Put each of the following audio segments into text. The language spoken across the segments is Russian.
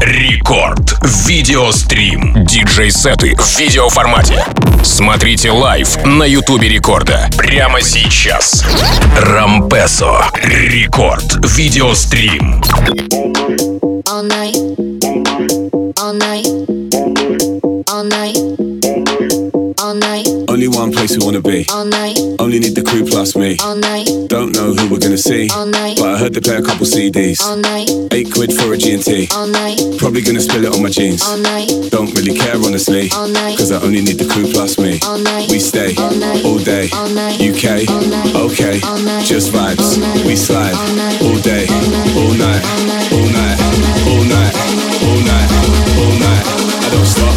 Рекорд. Видеострим. Диджей-сеты в видеоформате. Смотрите лайв на Ютубе Рекорда. Прямо сейчас. Рампесо. Рекорд. Видеострим. All night. Only one place we wanna be. All night. Only need the crew plus me. All night. Don't know who we're gonna see. All night. But I heard they play a couple CDs. All night. Eight quid for a G&T. All night. Probably gonna spill it on my jeans. All night. Don't really care honestly. All night. Cause I only need the crew plus me. All night. We stay all, night. all day. All night. UK. All night. Okay. All night. Just vibes. All night. We slide all, night. all day. All night. All night. All night. All night. All night. All night. I don't stop.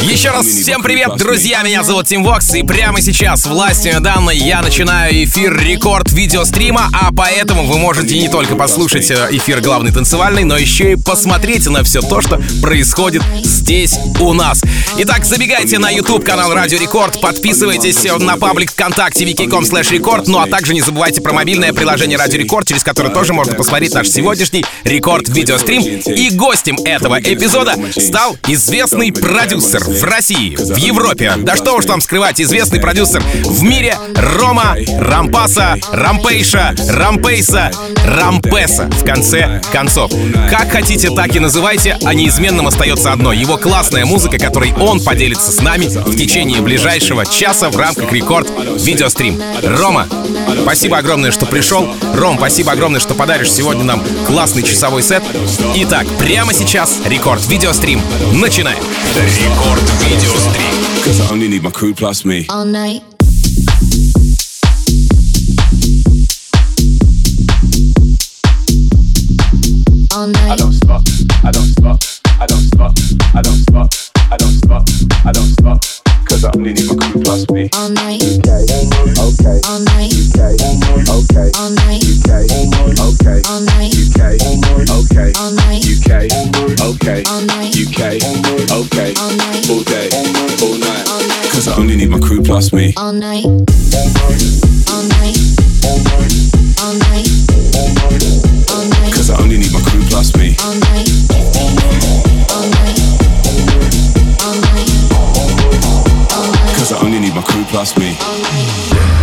Еще раз всем привет, друзья! Меня зовут Тим Вокс, и прямо сейчас властью данной я начинаю эфир рекорд видеострима, а поэтому вы можете не только послушать э, эфир главный танцевальный, но еще и посмотреть на все то, что происходит здесь у нас. Итак, забегайте на YouTube канал Радио Рекорд, подписывайтесь на паблик ВКонтакте vk.com slash record, ну а также не забывайте про мобильное приложение Радио Рекорд, через которое тоже можно посмотреть наш сегодняшний рекорд видеострим. И гостем этого эпизода стал известный продюсер, в России, в Европе, да что уж там скрывать, известный продюсер в мире Рома Рампаса, Рампейша, Рампейса, Рампеса в конце концов. Как хотите, так и называйте, а неизменным остается одно. Его классная музыка, которой он поделится с нами в течение ближайшего часа в рамках рекорд видеострим. Рома, спасибо огромное, что пришел. Ром, спасибо огромное, что подаришь сегодня нам классный часовой сет. Итак, прямо сейчас рекорд видеострим. Начинаем. Рекорд video stream. Cause I only need my crew plus me. All night. All night. I don't stop. I don't stop. I don't stop. I don't stop. I don't stop. I don't stop. Cause I only need my crew plus me. All night. UK. Okay. All night. Okay. All night. UK. Okay. All night. UK. Okay. All night. UK. Okay. All night. UK. Okay. All night. All day. All night. Cause I only need my crew plus me. All night. All night. All night. All night. Cause I only need my crew plus me. All night. All night. All night. Cause I only need my crew plus me. All night.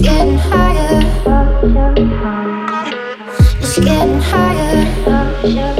It's getting higher.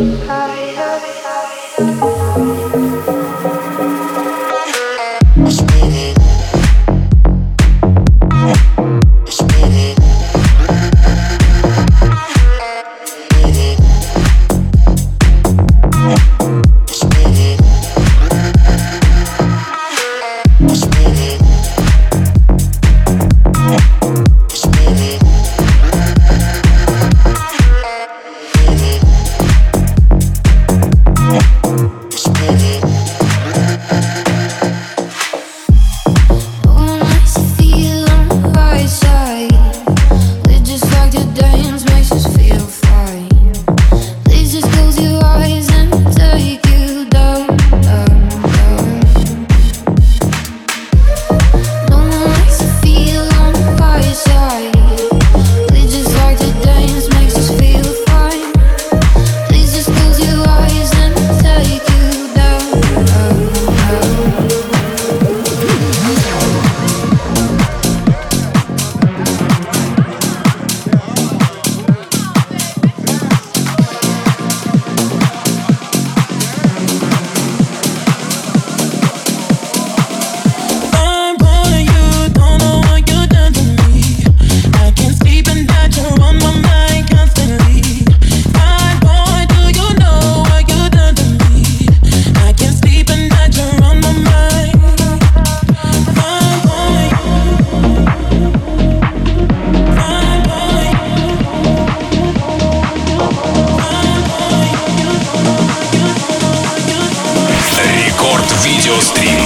Стрим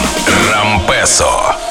Рампесо.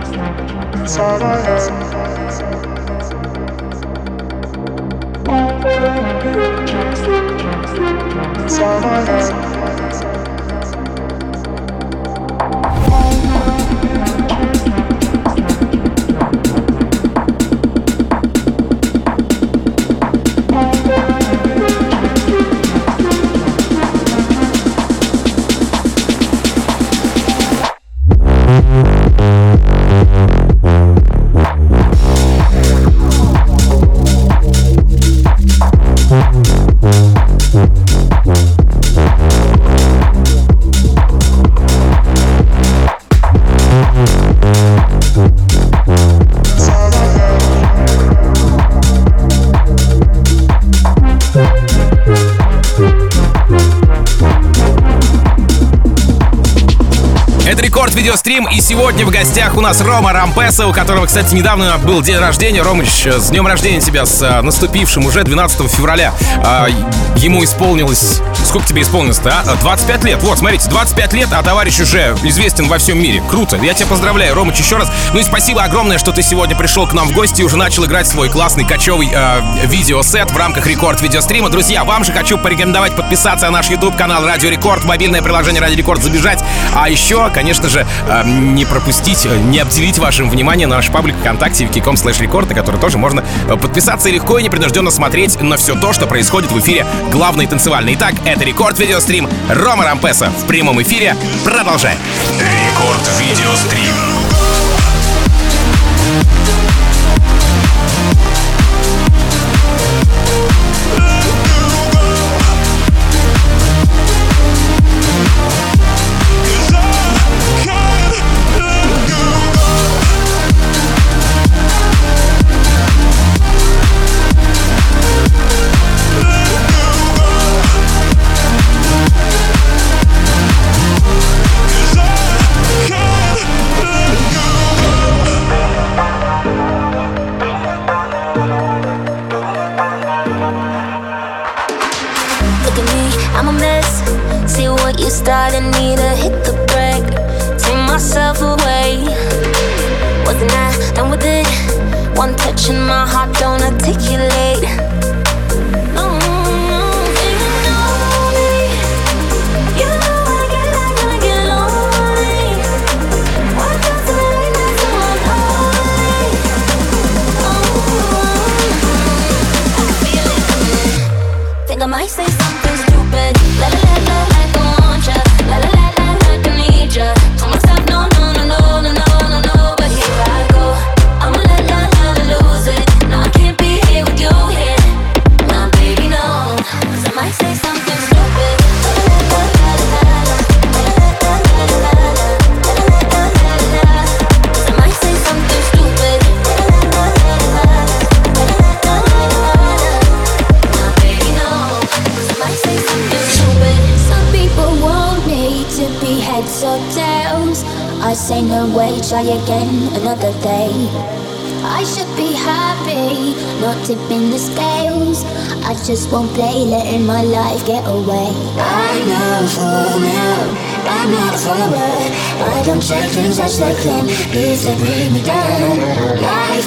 inside my head. Inside my head. Сегодня в гостях у нас Рома Рампеса, у которого, кстати, недавно был день рождения. Ромыч, с днем рождения тебя, с а, наступившим уже 12 февраля. А, ему исполнилось... Сколько тебе исполнилось-то, а? 25 лет. Вот, смотрите, 25 лет, а товарищ уже известен во всем мире. Круто. Я тебя поздравляю, Ромыч, еще раз. Ну и спасибо огромное, что ты сегодня пришел к нам в гости и уже начал играть свой классный кочевый э, видеосет в рамках рекорд видеострима. Друзья, вам же хочу порекомендовать подписаться на наш YouTube канал Радио Рекорд, мобильное приложение Радио Рекорд забежать. А еще, конечно же, э, не пропустить, не обделить вашим вниманием наш паблик ВКонтакте wiki.com slash рекорд, на который тоже можно подписаться и легко и непринужденно смотреть на все то, что происходит в эфире главной танцевальной. Итак, это рекорд видеострим Рома Рампеса в прямом эфире. Продолжаем. Рекорд видеострим.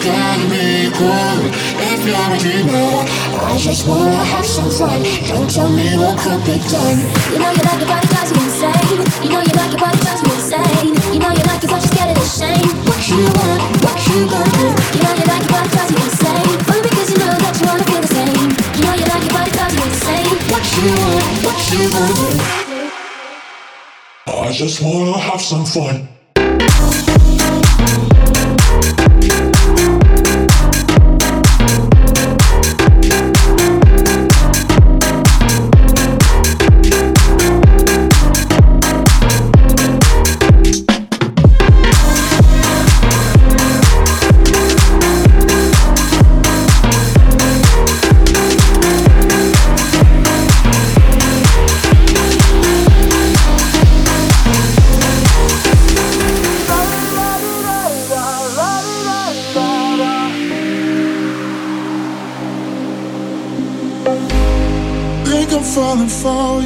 Can be cool if you're a dreamer. I just wanna have some fun. Don't tell me what could be done. You know you like it, but it drives me insane. You know you like it, but it drives me insane. You know you like it, but you're scared of the shame. What you want, what you gonna do? You know you like it, but it drives me insane. Only because you know that you wanna feel the same. You know you like it, but it drives me insane. What you want, what you gonna do? I just wanna have some fun.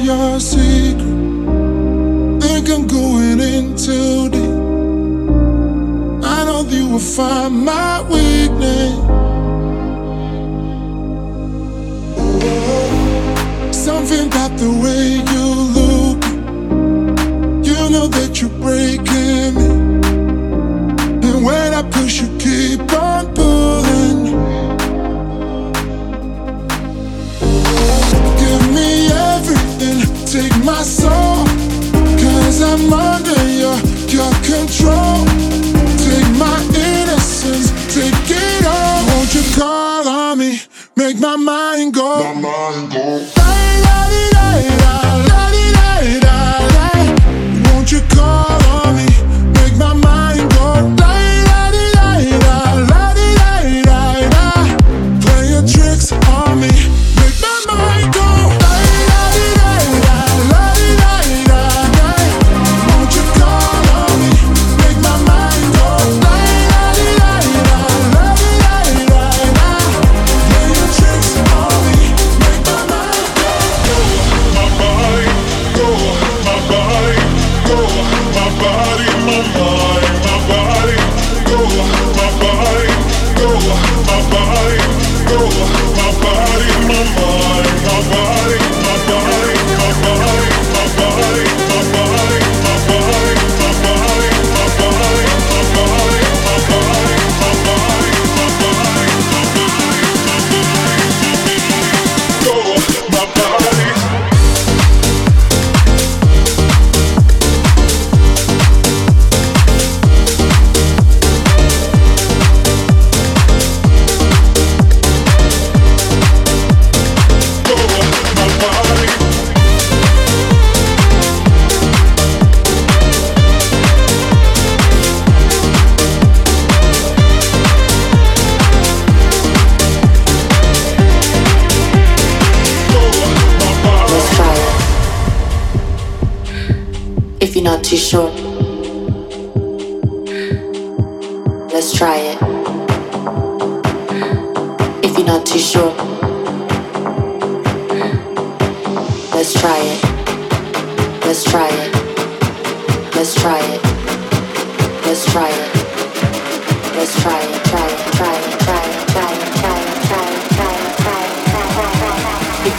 your secret. Think I'm going in too deep. I know you will find my way.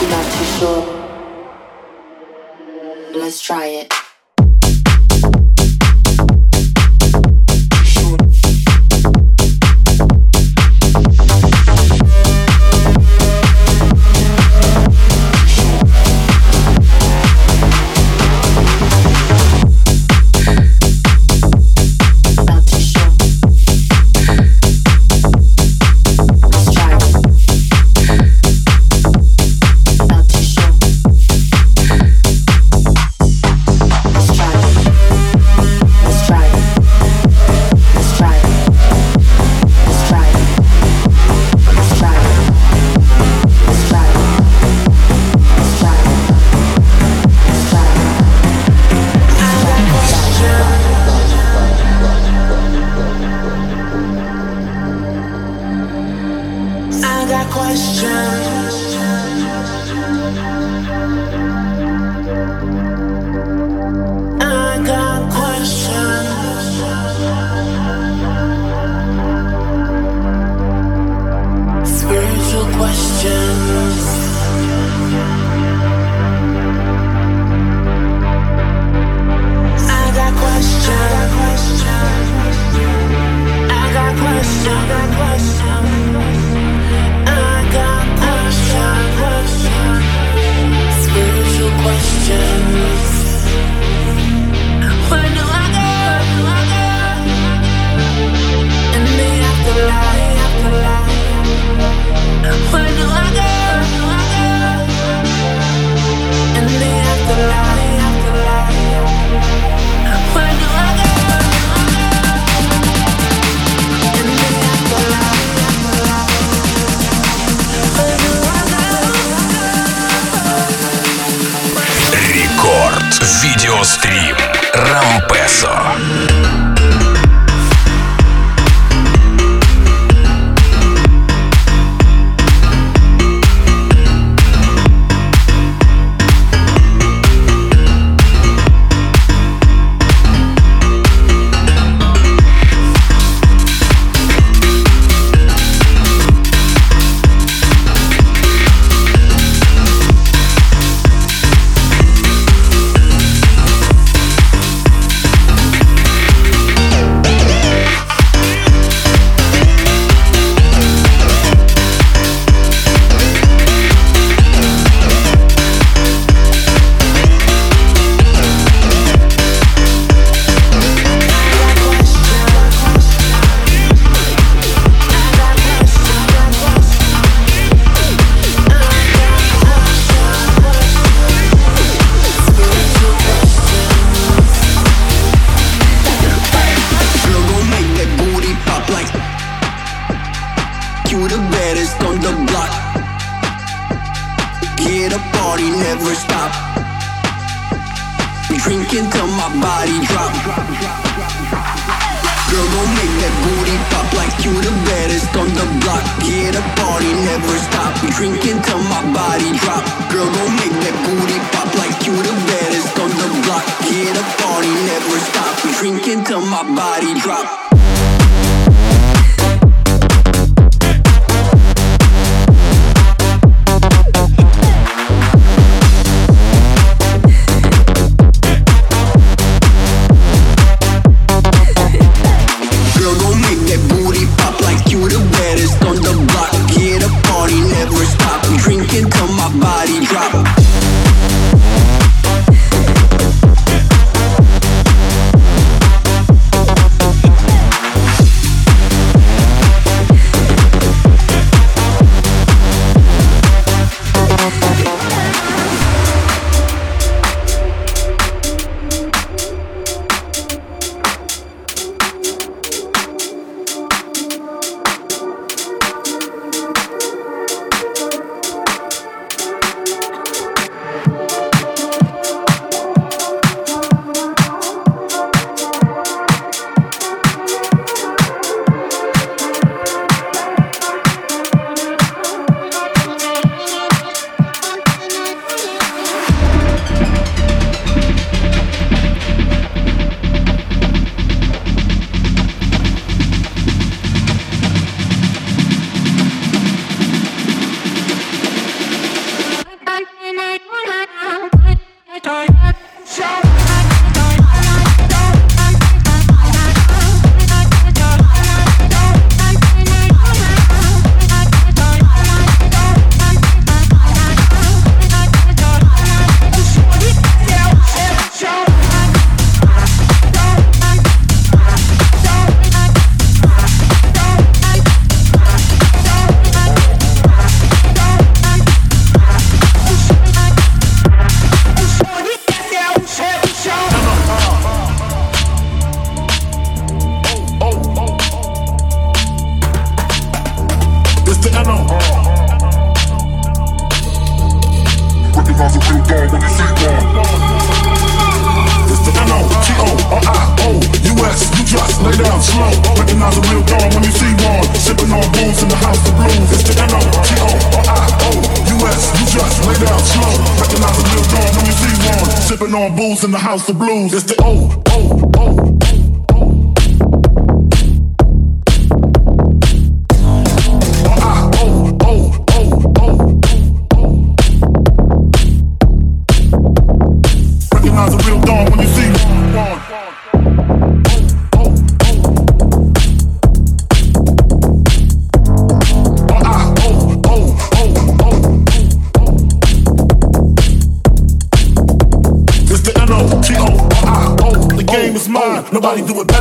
Not too sure. Let's try it. Recognize a real dog when you see one. It's the N-O, T-O, R-I-O, U-S, you just slow. Recognize a real dog when you see one. Sipping on booze in the house of blues. It's the N-O, T-O, R-I-O, U-S, you just slow. Recognize a real dog when you see one. Sipping on booze in the house of blues. It's the O, O, O. Everybody Back.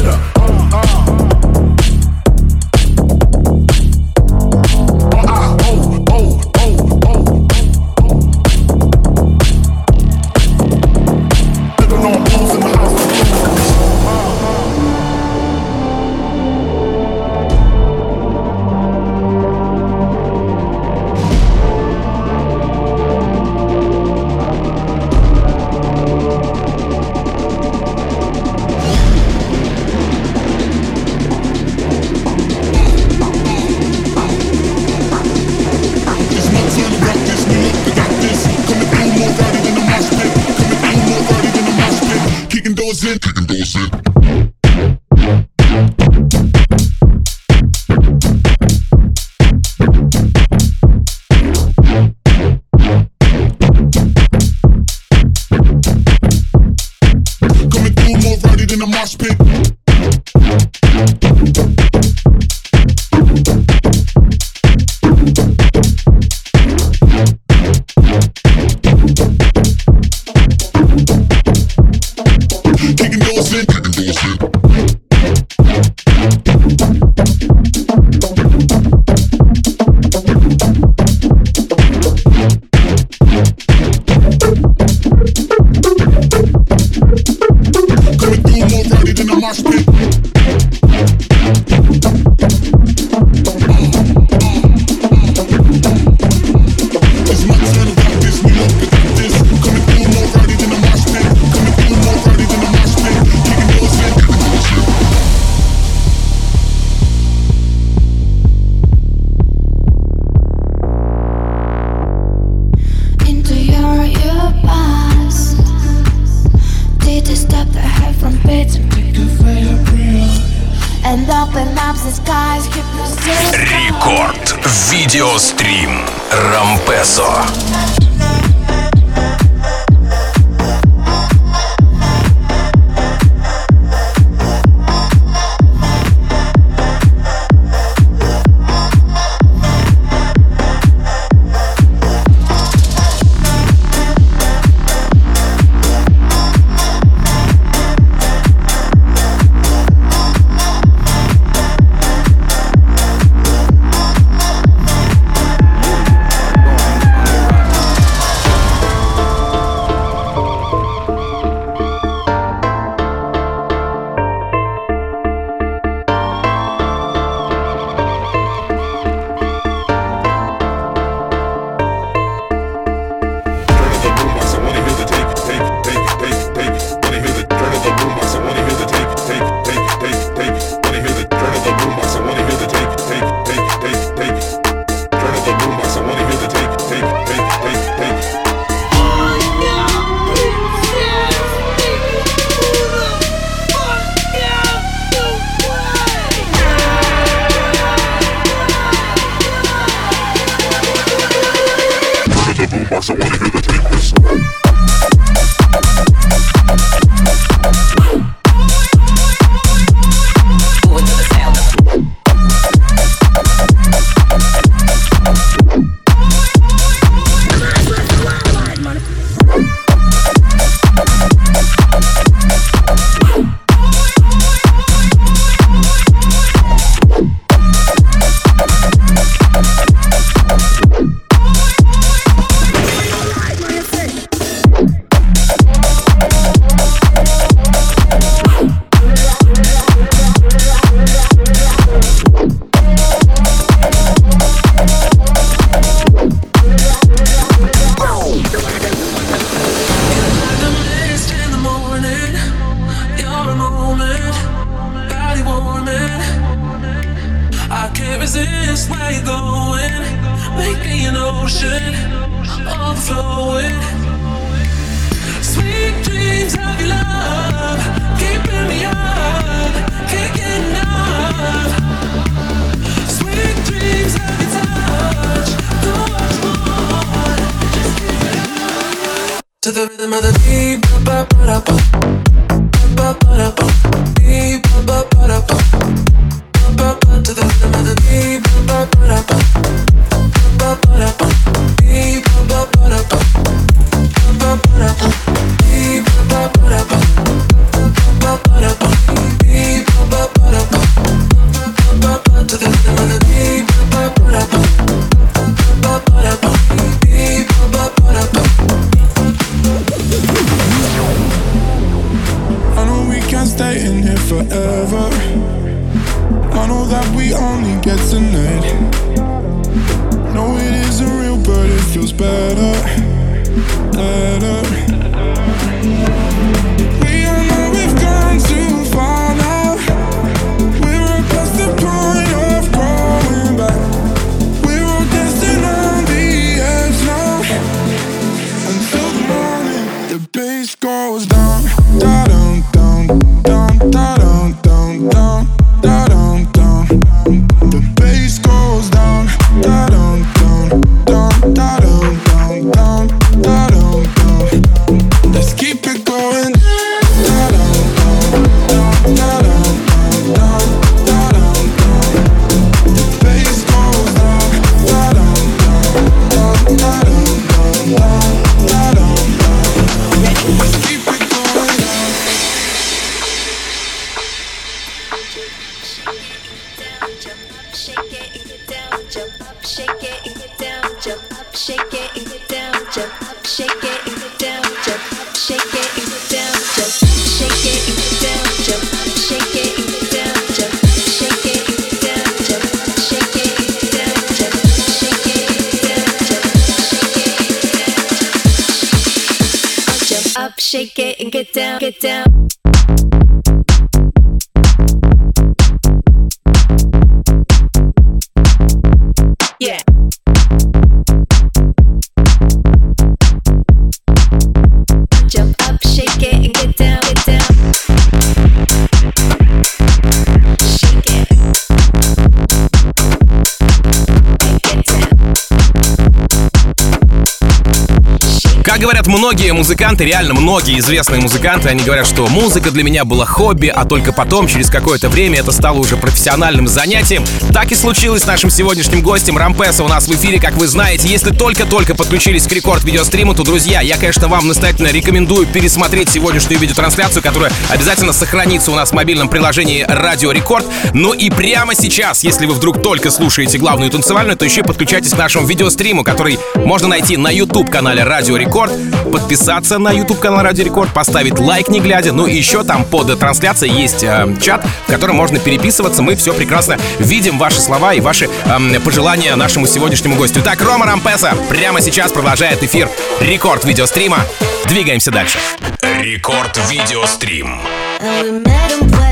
Многие музыканты, реально многие известные музыканты, они говорят, что музыка для меня была хобби, а только потом, через какое-то время, это стало уже профессиональным занятием. Так и случилось с нашим сегодняшним гостем Рампеса у нас в эфире, как вы знаете. Если только-только подключились к рекорд видеостриму, то, друзья, я, конечно, вам настоятельно рекомендую пересмотреть сегодняшнюю видеотрансляцию, которая обязательно сохранится у нас в мобильном приложении Радио Рекорд. Ну и прямо сейчас, если вы вдруг только слушаете главную танцевальную, то еще подключайтесь к нашему видеостриму, который можно найти на YouTube-канале Радио Рекорд, подписаться на YouTube-канал Радио Рекорд, поставить лайк не глядя, ну и еще там под трансляцией есть э, чат, в котором можно переписываться, мы все прекрасно видим, ваши слова и ваши эм, пожелания нашему сегодняшнему гостю. Итак, Рома Rompasso прямо сейчас продолжает эфир Рекорд видеострима. Двигаемся дальше. Рекорд видеострим. And we met in Puerto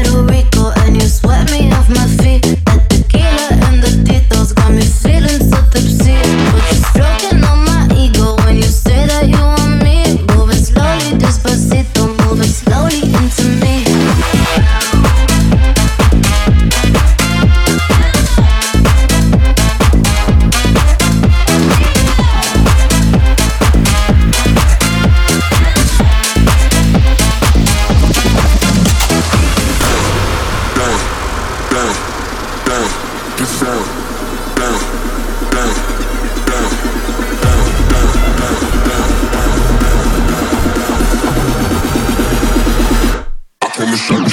the sun.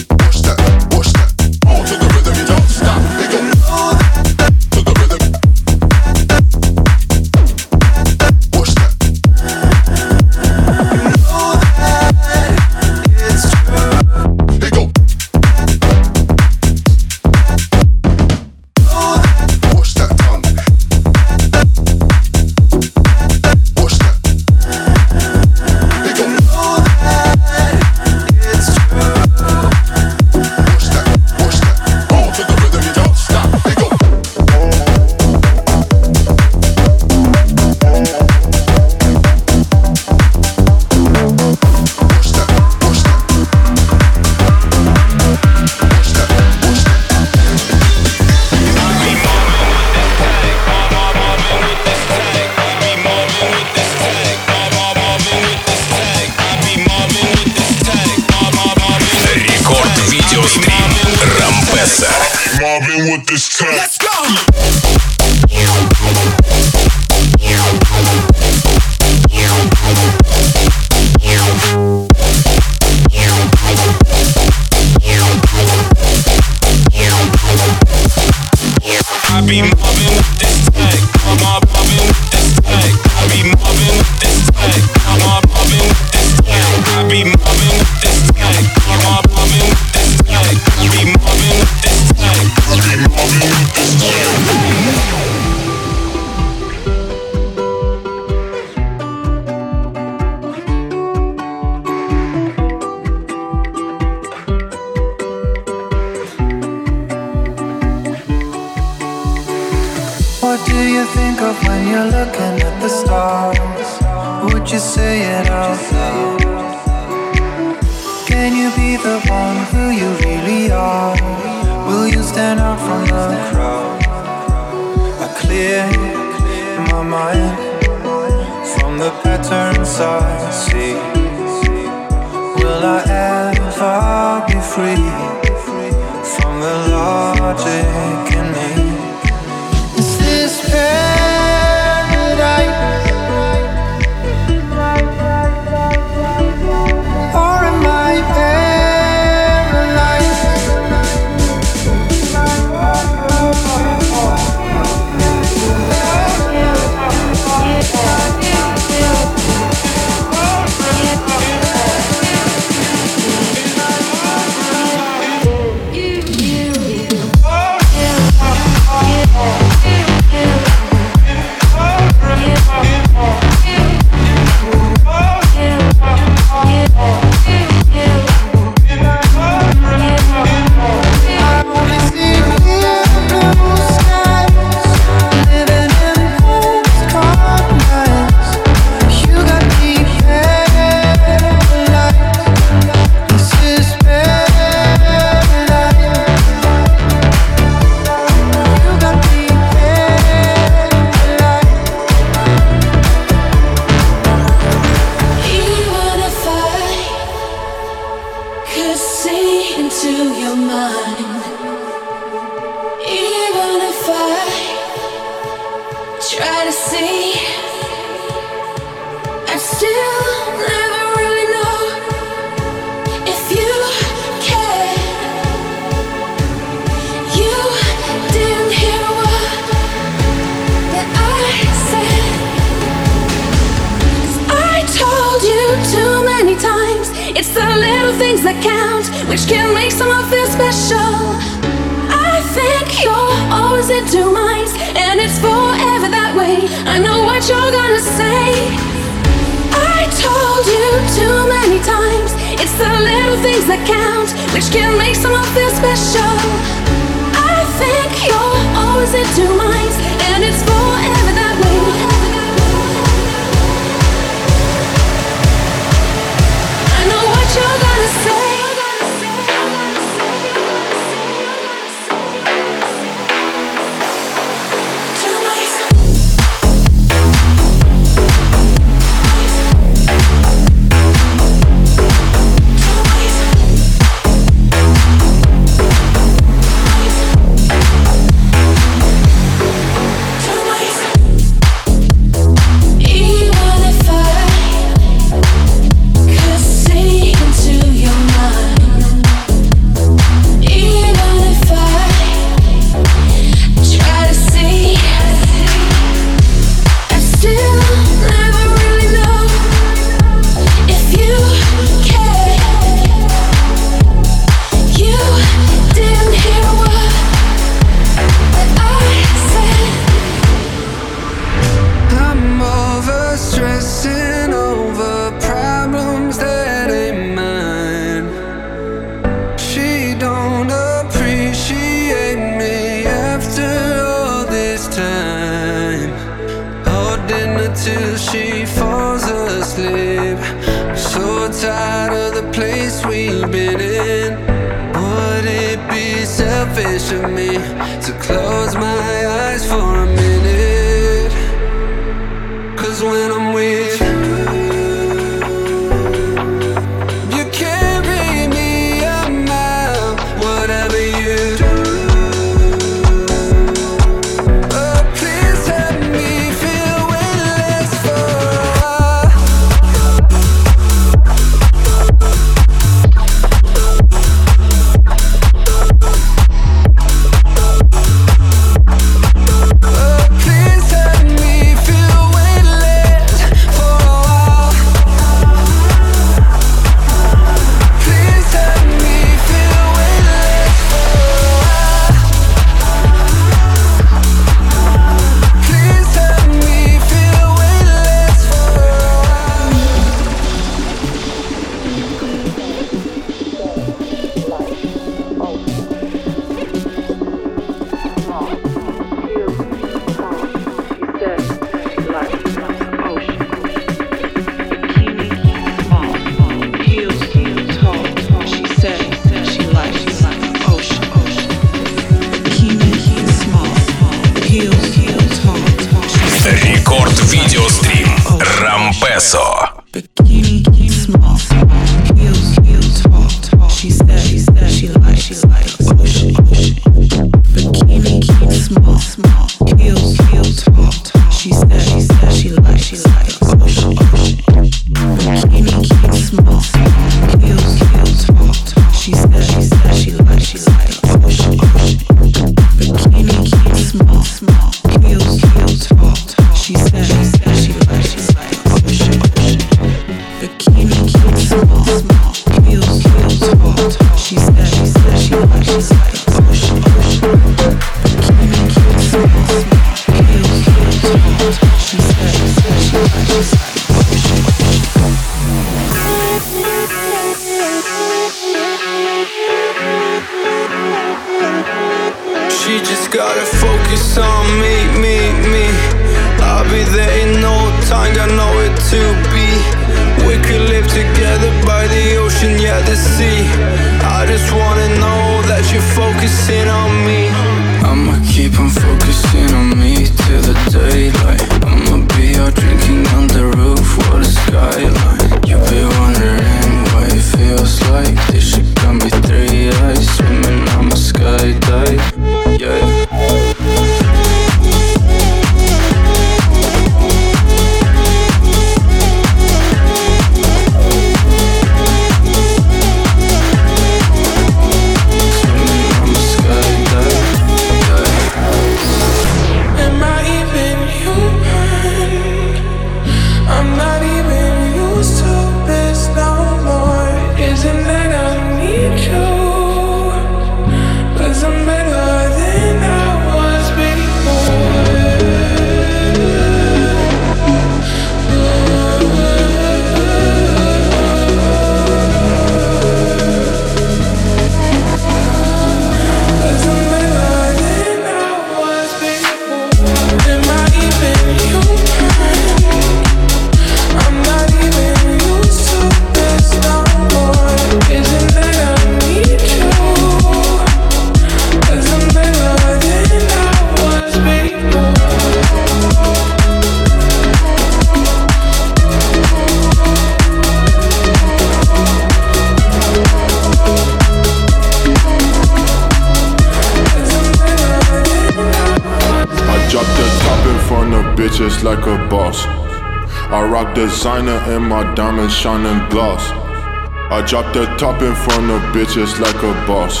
I drop the top in front of bitches like a boss.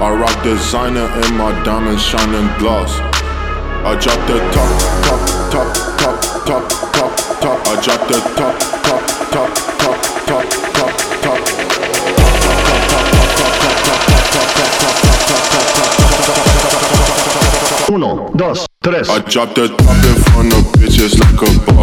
I rock designer and my diamonds shining gloss. I drop the top, top, top, top, top, top, top. I drop the top, top, top, top, top, top, top. Uno, dos, tres. I drop the top in front of bitches like a boss,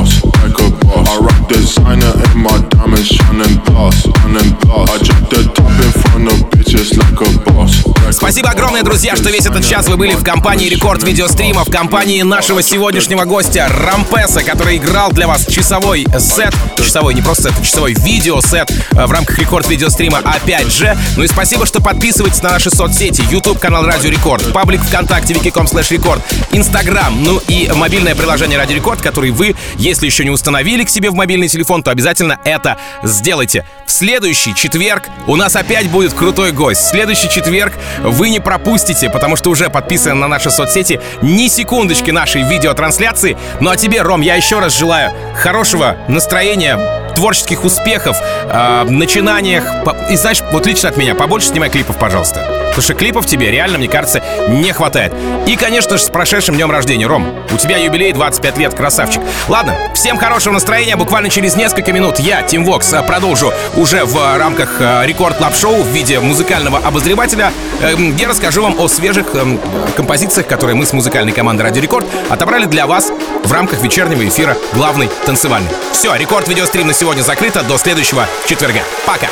огромное, друзья, что весь этот час вы были в компании Рекорд Видеострима, в компании нашего сегодняшнего гостя Rompasso, который играл для вас часовой сет, часовой, не просто сет, часовой видеосет э, в рамках Рекорд Видеострима опять же. Ну и спасибо, что подписываетесь на наши соцсети, YouTube канал Радио Рекорд, паблик ВКонтакте, vk.com slash record, Инстаграм, ну и мобильное приложение Радио Рекорд, который вы, если еще не установили к себе в мобильный телефон, то обязательно это сделайте. В следующий четверг у нас опять будет крутой гость. В следующий четверг вы не пропустите, потому что уже подписаны на наши соцсети ни секундочки нашей видеотрансляции. Ну а тебе, Ром, я еще раз желаю хорошего настроения, творческих успехов, э, начинаниях. И знаешь, вот лично от меня, побольше снимай клипов, пожалуйста. Потому что клипов тебе реально, мне кажется, не хватает. И, конечно же, с прошедшим днем рождения, Ром. У тебя юбилей 25 лет, красавчик. Ладно, всем хорошего настроения. Буквально через несколько минут я, Тим Вокс, э, продолжу уже в э, рамках э, Record Club Show в виде музыкального обозревателя, где расскажу вам о свежих э, композициях, которые мы с музыкальной командой Радио Рекорд отобрали для вас в рамках вечернего эфира главный танцевальный. Все, Рекорд видеострим на сегодня закрыто. До следующего четверга. Пока.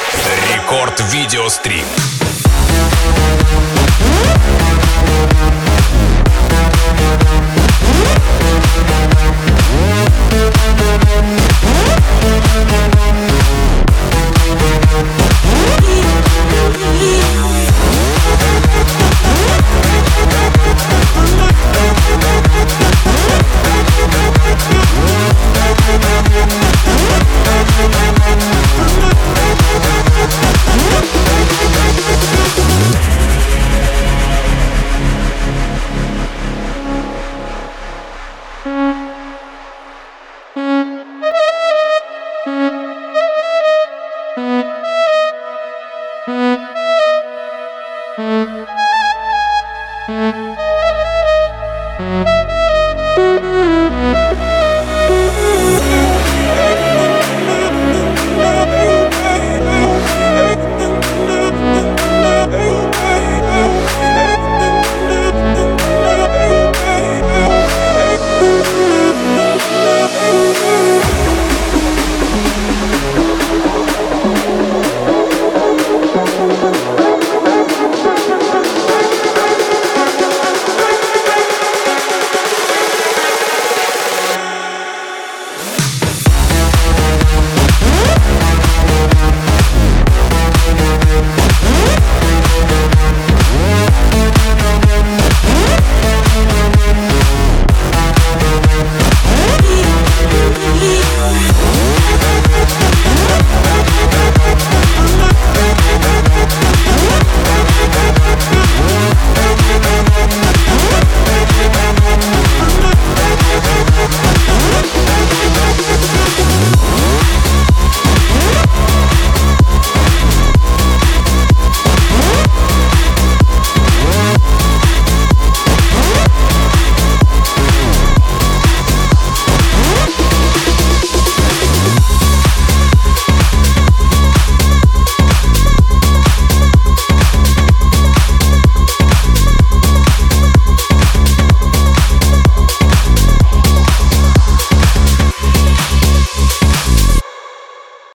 Рекорд Видеострим. Thank you.